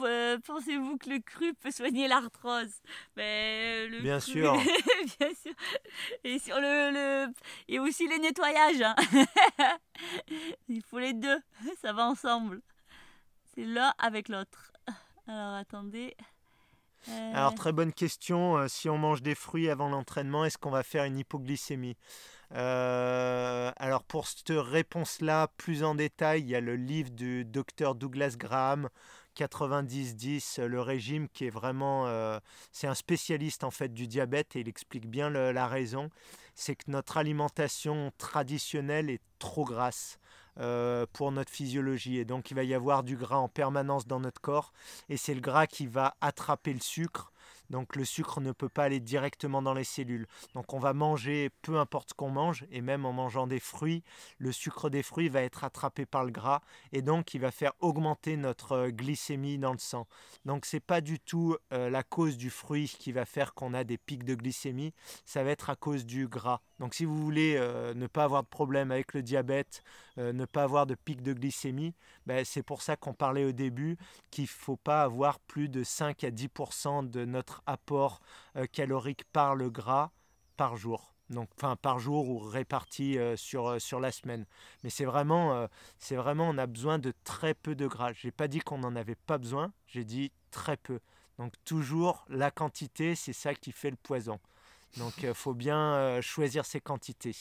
Euh, pensez-vous que le cru peut soigner l'arthrose? Mais le Bien sûr. Bien sûr. Et sur le, et aussi les nettoyages. Hein. Il faut les deux. Ça va ensemble. C'est l'un avec l'autre. Alors attendez. Euh. Alors très bonne question. Euh, si on mange des fruits avant l'entraînement, est-ce qu'on va faire une hypoglycémie? Alors pour cette réponse-là, plus en détail, il y a le livre du docteur Douglas Graham 90-10, le régime qui est vraiment... Euh, c'est un spécialiste en fait du diabète et il explique bien la raison. C'est que notre alimentation traditionnelle est trop grasse. Euh, pour notre physiologie et donc il va y avoir du gras en permanence dans notre corps et c'est le gras qui va attraper le sucre donc le sucre ne peut pas aller directement dans les cellules. Donc on va manger peu importe ce qu'on mange, et même en mangeant des fruits, le sucre des fruits va être attrapé par le gras, et donc il va faire augmenter notre euh, glycémie dans le sang. Donc c'est pas du tout euh, la cause du fruit qui va faire qu'on a des pics de glycémie, ça va être à cause du gras. Donc si vous voulez euh, ne pas avoir de problème avec le diabète, ne pas avoir de pics de glycémie, ben, c'est pour ça qu'on parlait au début qu'il ne faut pas avoir plus de 5 à 10% de notre apport euh, calorique par le gras par jour. Donc, enfin, par jour ou réparti euh, sur, euh, sur la semaine. Mais c'est vraiment, c'est vraiment, on a besoin de très peu de gras. J'ai pas dit qu'on n'en avait pas besoin, j'ai dit très peu. Donc, toujours la quantité, c'est ça qui fait le poison. Donc, il faut bien choisir ses quantités.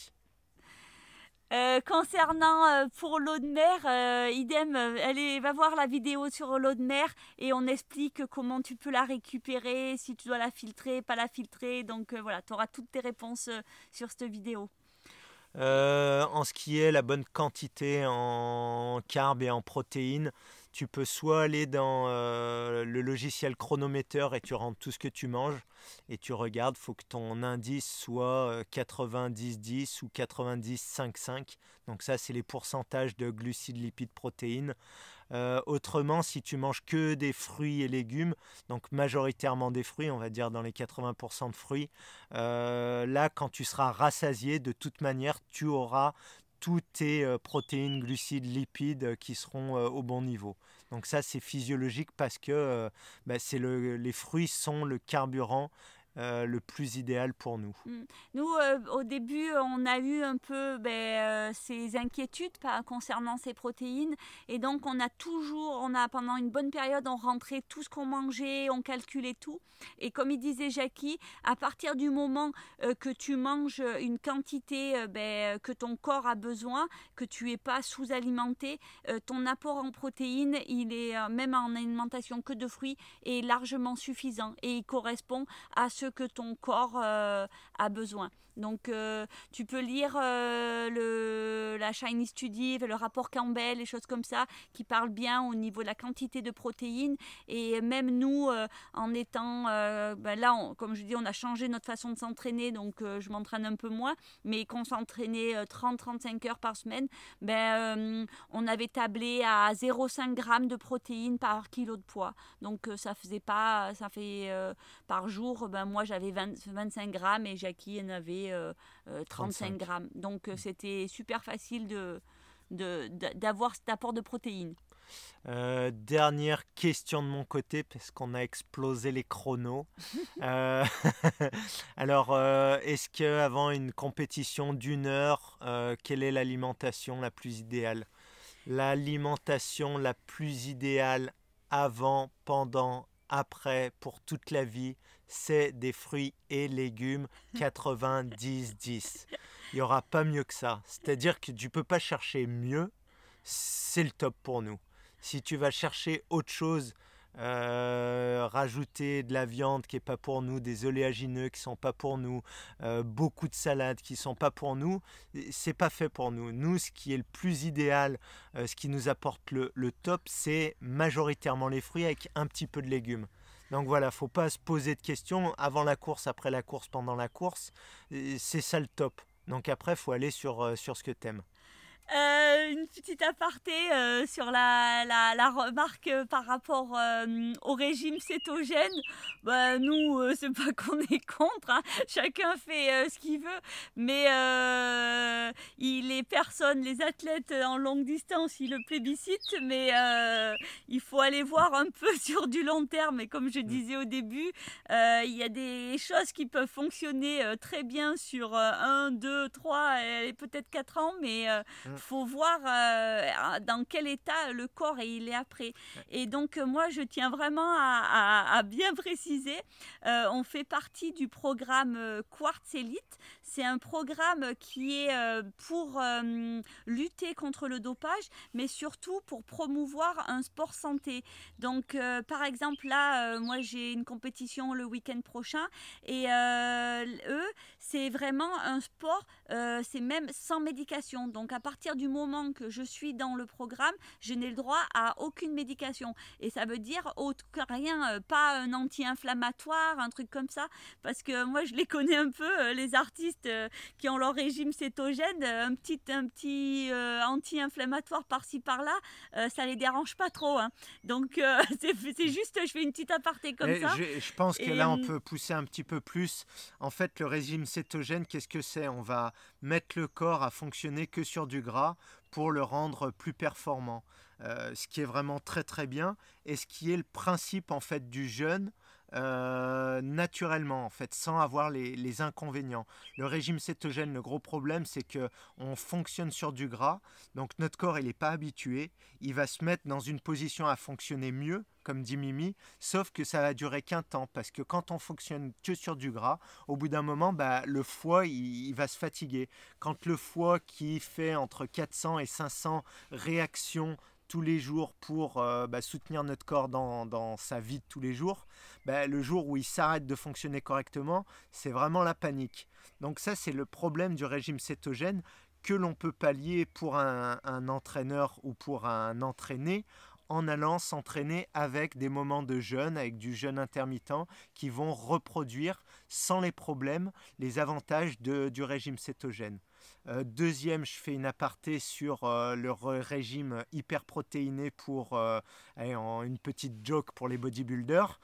Euh, concernant euh, pour l'eau de mer, euh, idem, allez, va voir la vidéo sur l'eau de mer et on explique comment tu peux la récupérer, si tu dois la filtrer, pas la filtrer. Donc voilà, tu auras toutes tes réponses sur cette vidéo. en ce qui est la bonne quantité en carbs et en protéines, tu peux soit aller dans euh, le logiciel chronométeur et tu rentres tout ce que tu manges et tu regardes, faut que ton indice soit 90-10 euh, ou 90-5-5. Donc ça, c'est les pourcentages de glucides, lipides, protéines. Euh, autrement, si tu manges que des fruits et légumes, donc majoritairement des fruits, on va dire dans les 80% de fruits, là, quand tu seras rassasié, de toute manière, tu auras toutes tes euh, protéines, glucides, lipides euh, qui seront euh, au bon niveau. Donc ça, c'est physiologique parce que bah, les fruits sont le carburant euh, le plus idéal pour nous mm. Nous, euh, au début, on a eu un peu ben, euh, ces inquiétudes concernant ces protéines. Et donc, on a toujours, on a pendant une bonne période, on rentrait tout ce qu'on mangeait, on calculait tout. Et comme il disait Jackie, à partir du moment que tu manges une quantité ben, que ton corps a besoin, que tu n'es pas sous-alimenté, ton apport en protéines, il est même en alimentation que de fruits, est largement suffisant. Et il correspond à ce que ton corps euh, a besoin. Donc euh, tu peux lire euh, le, la Shiny Study, le rapport Campbell, les choses comme ça, qui parlent bien au niveau de la quantité de protéines. Et même nous, en étant ben là, comme je dis, on a changé notre façon de s'entraîner, donc je m'entraîne un peu moins, mais qu'on s'entraînait 30-35 heures par semaine, ben, on avait tablé à 0,5 g de protéines par kilo de poids. Donc ça faisait pas, ça fait par jour, ben, moi j'avais 25 grammes et Jackie en avait 35 euh, euh, grammes. Donc euh, c'était super facile de, d'avoir cet apport de protéines. dernière question de mon côté, parce qu'on a explosé les chronos. alors, est-ce qu'avant une compétition d'une heure, quelle est l'alimentation la plus idéale? L'alimentation la plus idéale avant, pendant, après, pour toute la vie, c'est des fruits et légumes 90-10. Il n'y aura pas mieux que ça. C'est-à-dire que tu ne peux pas chercher mieux, c'est le top pour nous. Si tu vas chercher autre chose, euh, rajouter de la viande qui n'est pas pour nous, des oléagineux qui sont pas pour nous, euh, beaucoup de salades qui sont pas pour nous, c'est pas fait pour nous. Nous, ce qui est le plus idéal, euh, ce qui nous apporte le, le top, c'est majoritairement les fruits avec un petit peu de légumes. Donc voilà, faut pas se poser de questions avant la course, après la course, pendant la course. C'est ça le top. Donc après, faut aller sur, euh, sur ce que tu aimes. Euh, une petite aparté euh, sur la, la, remarque euh, par rapport au régime cétogène. Bah, nous, c'est pas qu'on est contre, hein. chacun fait ce qu'il veut, mais il les personnes, les athlètes en longue distance, ils le plébiscitent, mais il faut aller voir un peu sur du long terme. Et comme je mm. disais au début, il y a des choses qui peuvent fonctionner très bien sur 1, 2, 3 et peut-être 4 ans, mais mm. Il faut voir euh, dans quel état le corps est, il est après. Et donc, euh, moi, je tiens vraiment à, bien préciser, euh, on fait partie du programme Quartz Elite. C'est un programme qui est pour lutter contre le dopage, mais surtout pour promouvoir un sport santé. Donc, par exemple, là, moi, j'ai une compétition le week-end prochain et eux, c'est vraiment un sport, c'est même sans médication. Donc, à partir du moment que je suis dans le programme, je n'ai le droit à aucune médication. Et ça veut dire autre rien, euh, pas un anti-inflammatoire, un truc comme ça. Parce que moi, je les connais un peu, euh, les artistes euh, qui ont leur régime cétogène, un petit, un petit anti-inflammatoire par-ci par-là, ça les dérange pas trop. Hein. Donc, c'est juste, je fais une petite aparté comme ça. Je, je pense que là, on peut pousser un petit peu plus. En fait, le régime cétogène, qu'est-ce que c'est? On va mettre le corps à fonctionner que sur du gras pour le rendre plus performant. Euh, ce qui est vraiment très très bien et ce qui est le principe en fait du jeûne euh, naturellement en fait, sans avoir les, inconvénients. Le régime cétogène, le gros problème, c'est que on fonctionne sur du gras, donc notre corps il n'est pas habitué, il va se mettre dans une position à fonctionner mieux, comme dit Mimi, sauf que ça va durer qu'un temps, parce que quand on fonctionne que sur du gras, au bout d'un moment, bah, le foie il, il va se fatiguer. Quand le foie qui fait entre 400 et 500 réactions tous les jours pour euh, bah, soutenir notre corps dans, sa vie de tous les jours, bah, le jour où il s'arrête de fonctionner correctement, c'est vraiment la panique. Donc ça, c'est le problème du régime cétogène que l'on peut pallier pour un, entraîneur ou pour un entraîné en allant s'entraîner avec des moments de jeûne, avec du jeûne intermittent, qui vont reproduire sans les problèmes les avantages du régime cétogène. Euh, deuxième, je fais une aparté sur euh, le régime hyperprotéiné pour euh, une petite joke pour les bodybuilders,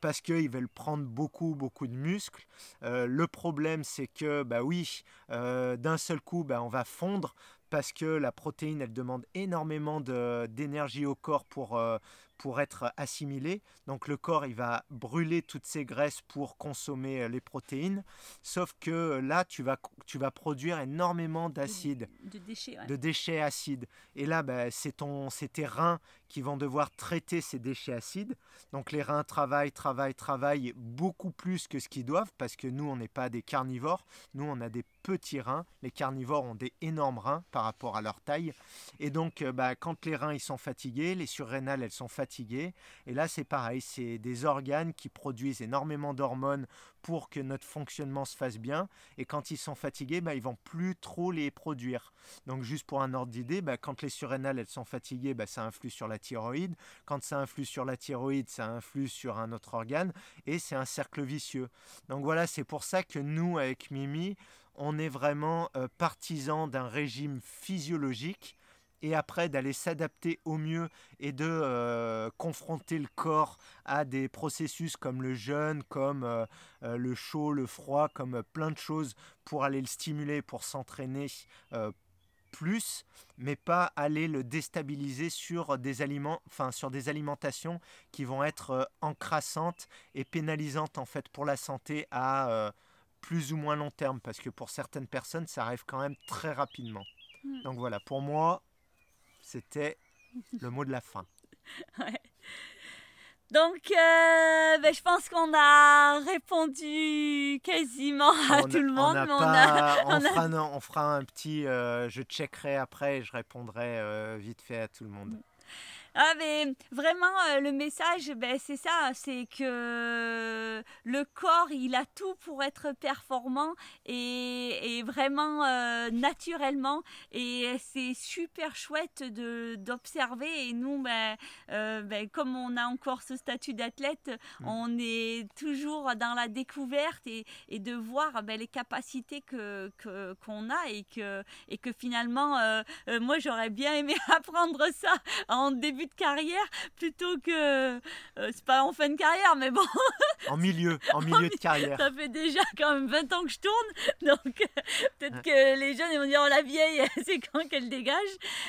parce qu'ils veulent prendre beaucoup, beaucoup de muscles. le problème, c'est que, bah oui, d'un seul coup, bah, on va fondre parce que la protéine, elle demande énormément d'énergie au corps pour, pour être assimilé. Donc le corps, il va brûler toutes ces graisses pour consommer euh, les protéines. Sauf que euh, là, tu vas, tu vas produire énormément d'acide. De, déchets. De déchets acides. Et là, ben, c'est tes reins qui vont devoir traiter ces déchets acides. Donc les reins travaillent, travaillent, travaillent beaucoup plus que ce qu'ils doivent parce que nous, on n'est pas des carnivores. Nous, on a des petits reins. Les carnivores ont des énormes reins par rapport à leur taille. Et donc, euh, bah, quand les reins ils sont fatigués, les surrénales elles sont fatiguées. Et là, c'est pareil, c'est des organes qui produisent énormément d'hormones pour que notre fonctionnement se fasse bien. Et quand ils sont fatigués, bah, ils vont plus trop les produire. Donc, juste pour un ordre d'idée, bah, quand les surrénales elles sont fatiguées, bah, ça influe sur la thyroïde. Quand ça influe sur la thyroïde, ça influe sur un autre organe. Et c'est un cercle vicieux. Donc voilà, c'est pour ça que nous, avec Mimi, on est vraiment euh, partisan d'un régime physiologique et après d'aller s'adapter au mieux et de euh, confronter le corps à des processus comme le jeûne, comme euh, le chaud, le froid, comme plein de choses pour aller le stimuler, pour s'entraîner plus, mais pas aller le déstabiliser sur des aliments, enfin sur des alimentations qui vont être encrassantes et pénalisantes en fait pour la santé à plus ou moins long terme, parce que pour certaines personnes, ça arrive quand même très rapidement. Hmm. Donc voilà, pour moi, c'était le mot de la fin. Donc, euh, ben, je pense qu'on a répondu quasiment à tout le monde. On, fera, un petit. Euh, je checkerai après et je répondrai euh, vite fait à tout le monde. Ah, mais vraiment, euh, le message, ben, c'est ça, c'est que le corps, il a tout pour être performant et, vraiment euh, naturellement. Et c'est super chouette d'observer. Et nous, ben, euh, ben, comme on a encore ce statut d'athlète, mmh. on est toujours dans la découverte et, et de voir ben, les capacités que qu'on a et que, et que finalement, moi, j'aurais bien aimé apprendre ça en début de carrière plutôt que. Euh, c'est pas en fin de carrière, mais bon. en milieu, en milieu de carrière. Ça fait déjà quand même 20 ans que je tourne, donc peut-être que les jeunes ils vont dire oh, la vieille, c'est quand qu'elle dégage.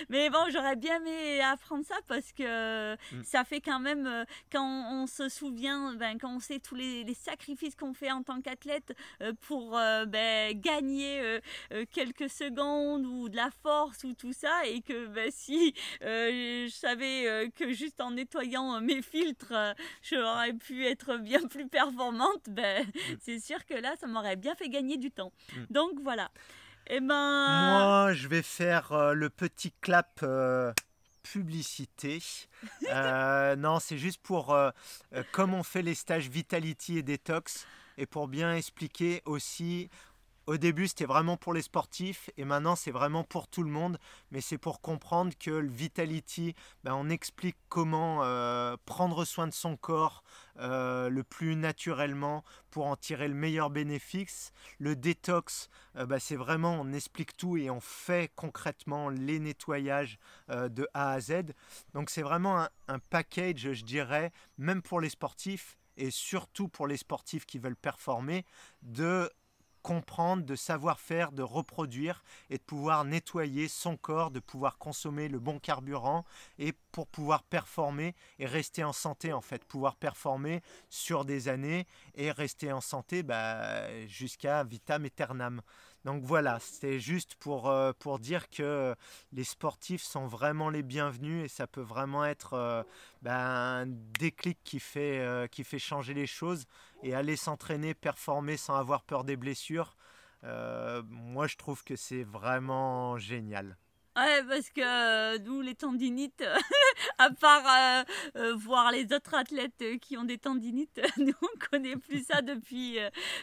Mais bon, j'aurais bien aimé apprendre ça parce que mm. ça fait quand même, euh, quand on, se souvient, ben, quand on sait tous les, sacrifices qu'on fait en tant qu'athlète euh, pour ben, gagner quelques secondes ou de la force ou tout ça, et que ben, si je savais euh, que juste en nettoyant euh, mes filtres, euh, j'aurais pu être bien plus performante, ben, mm. c'est sûr que là, ça m'aurait bien fait gagner du temps. Mm. Donc voilà. Eh ben... Moi, je vais faire le petit clap publicité. non, c'est juste pour, comme on fait les stages Vitality et Detox, et pour bien expliquer aussi au début, c'était vraiment pour les sportifs et maintenant, c'est vraiment pour tout le monde. Mais c'est pour comprendre que le Vitality, ben, on explique comment euh, prendre soin de son corps euh, le plus naturellement pour en tirer le meilleur bénéfice. Le détox, euh, ben, c'est vraiment, on explique tout et on fait concrètement les nettoyages de A à Z. Donc, c'est vraiment un, un package, je dirais, même pour les sportifs et surtout pour les sportifs qui veulent performer, de comprendre, de savoir faire, de reproduire et de pouvoir nettoyer son corps, de pouvoir consommer le bon carburant et pour pouvoir performer et rester en santé en fait, pouvoir performer sur des années et rester en santé bah, jusqu'à vitam aeternam. Donc voilà, c'était juste pour, euh, pour dire que les sportifs sont vraiment les bienvenus et ça peut vraiment être euh, ben, un déclic qui fait, euh, qui fait changer les choses et aller s'entraîner, performer sans avoir peur des blessures. moi, je trouve que c'est vraiment génial. Ouais, parce que euh, nous, les tendinites, à part euh, euh, voir les autres athlètes qui ont des tendinites, nous, on connaît plus ça depuis,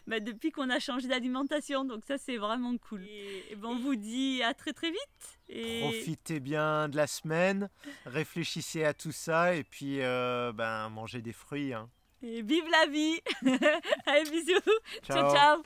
bah, depuis qu'on a changé d'alimentation. Donc ça, c'est vraiment cool. Et, ben, on vous dit à très très vite. Et... Profitez bien de la semaine, réfléchissez à tout ça et puis ben, mangez des fruits. Hein. Et vive la vie Allez, bisous ciao. ciao.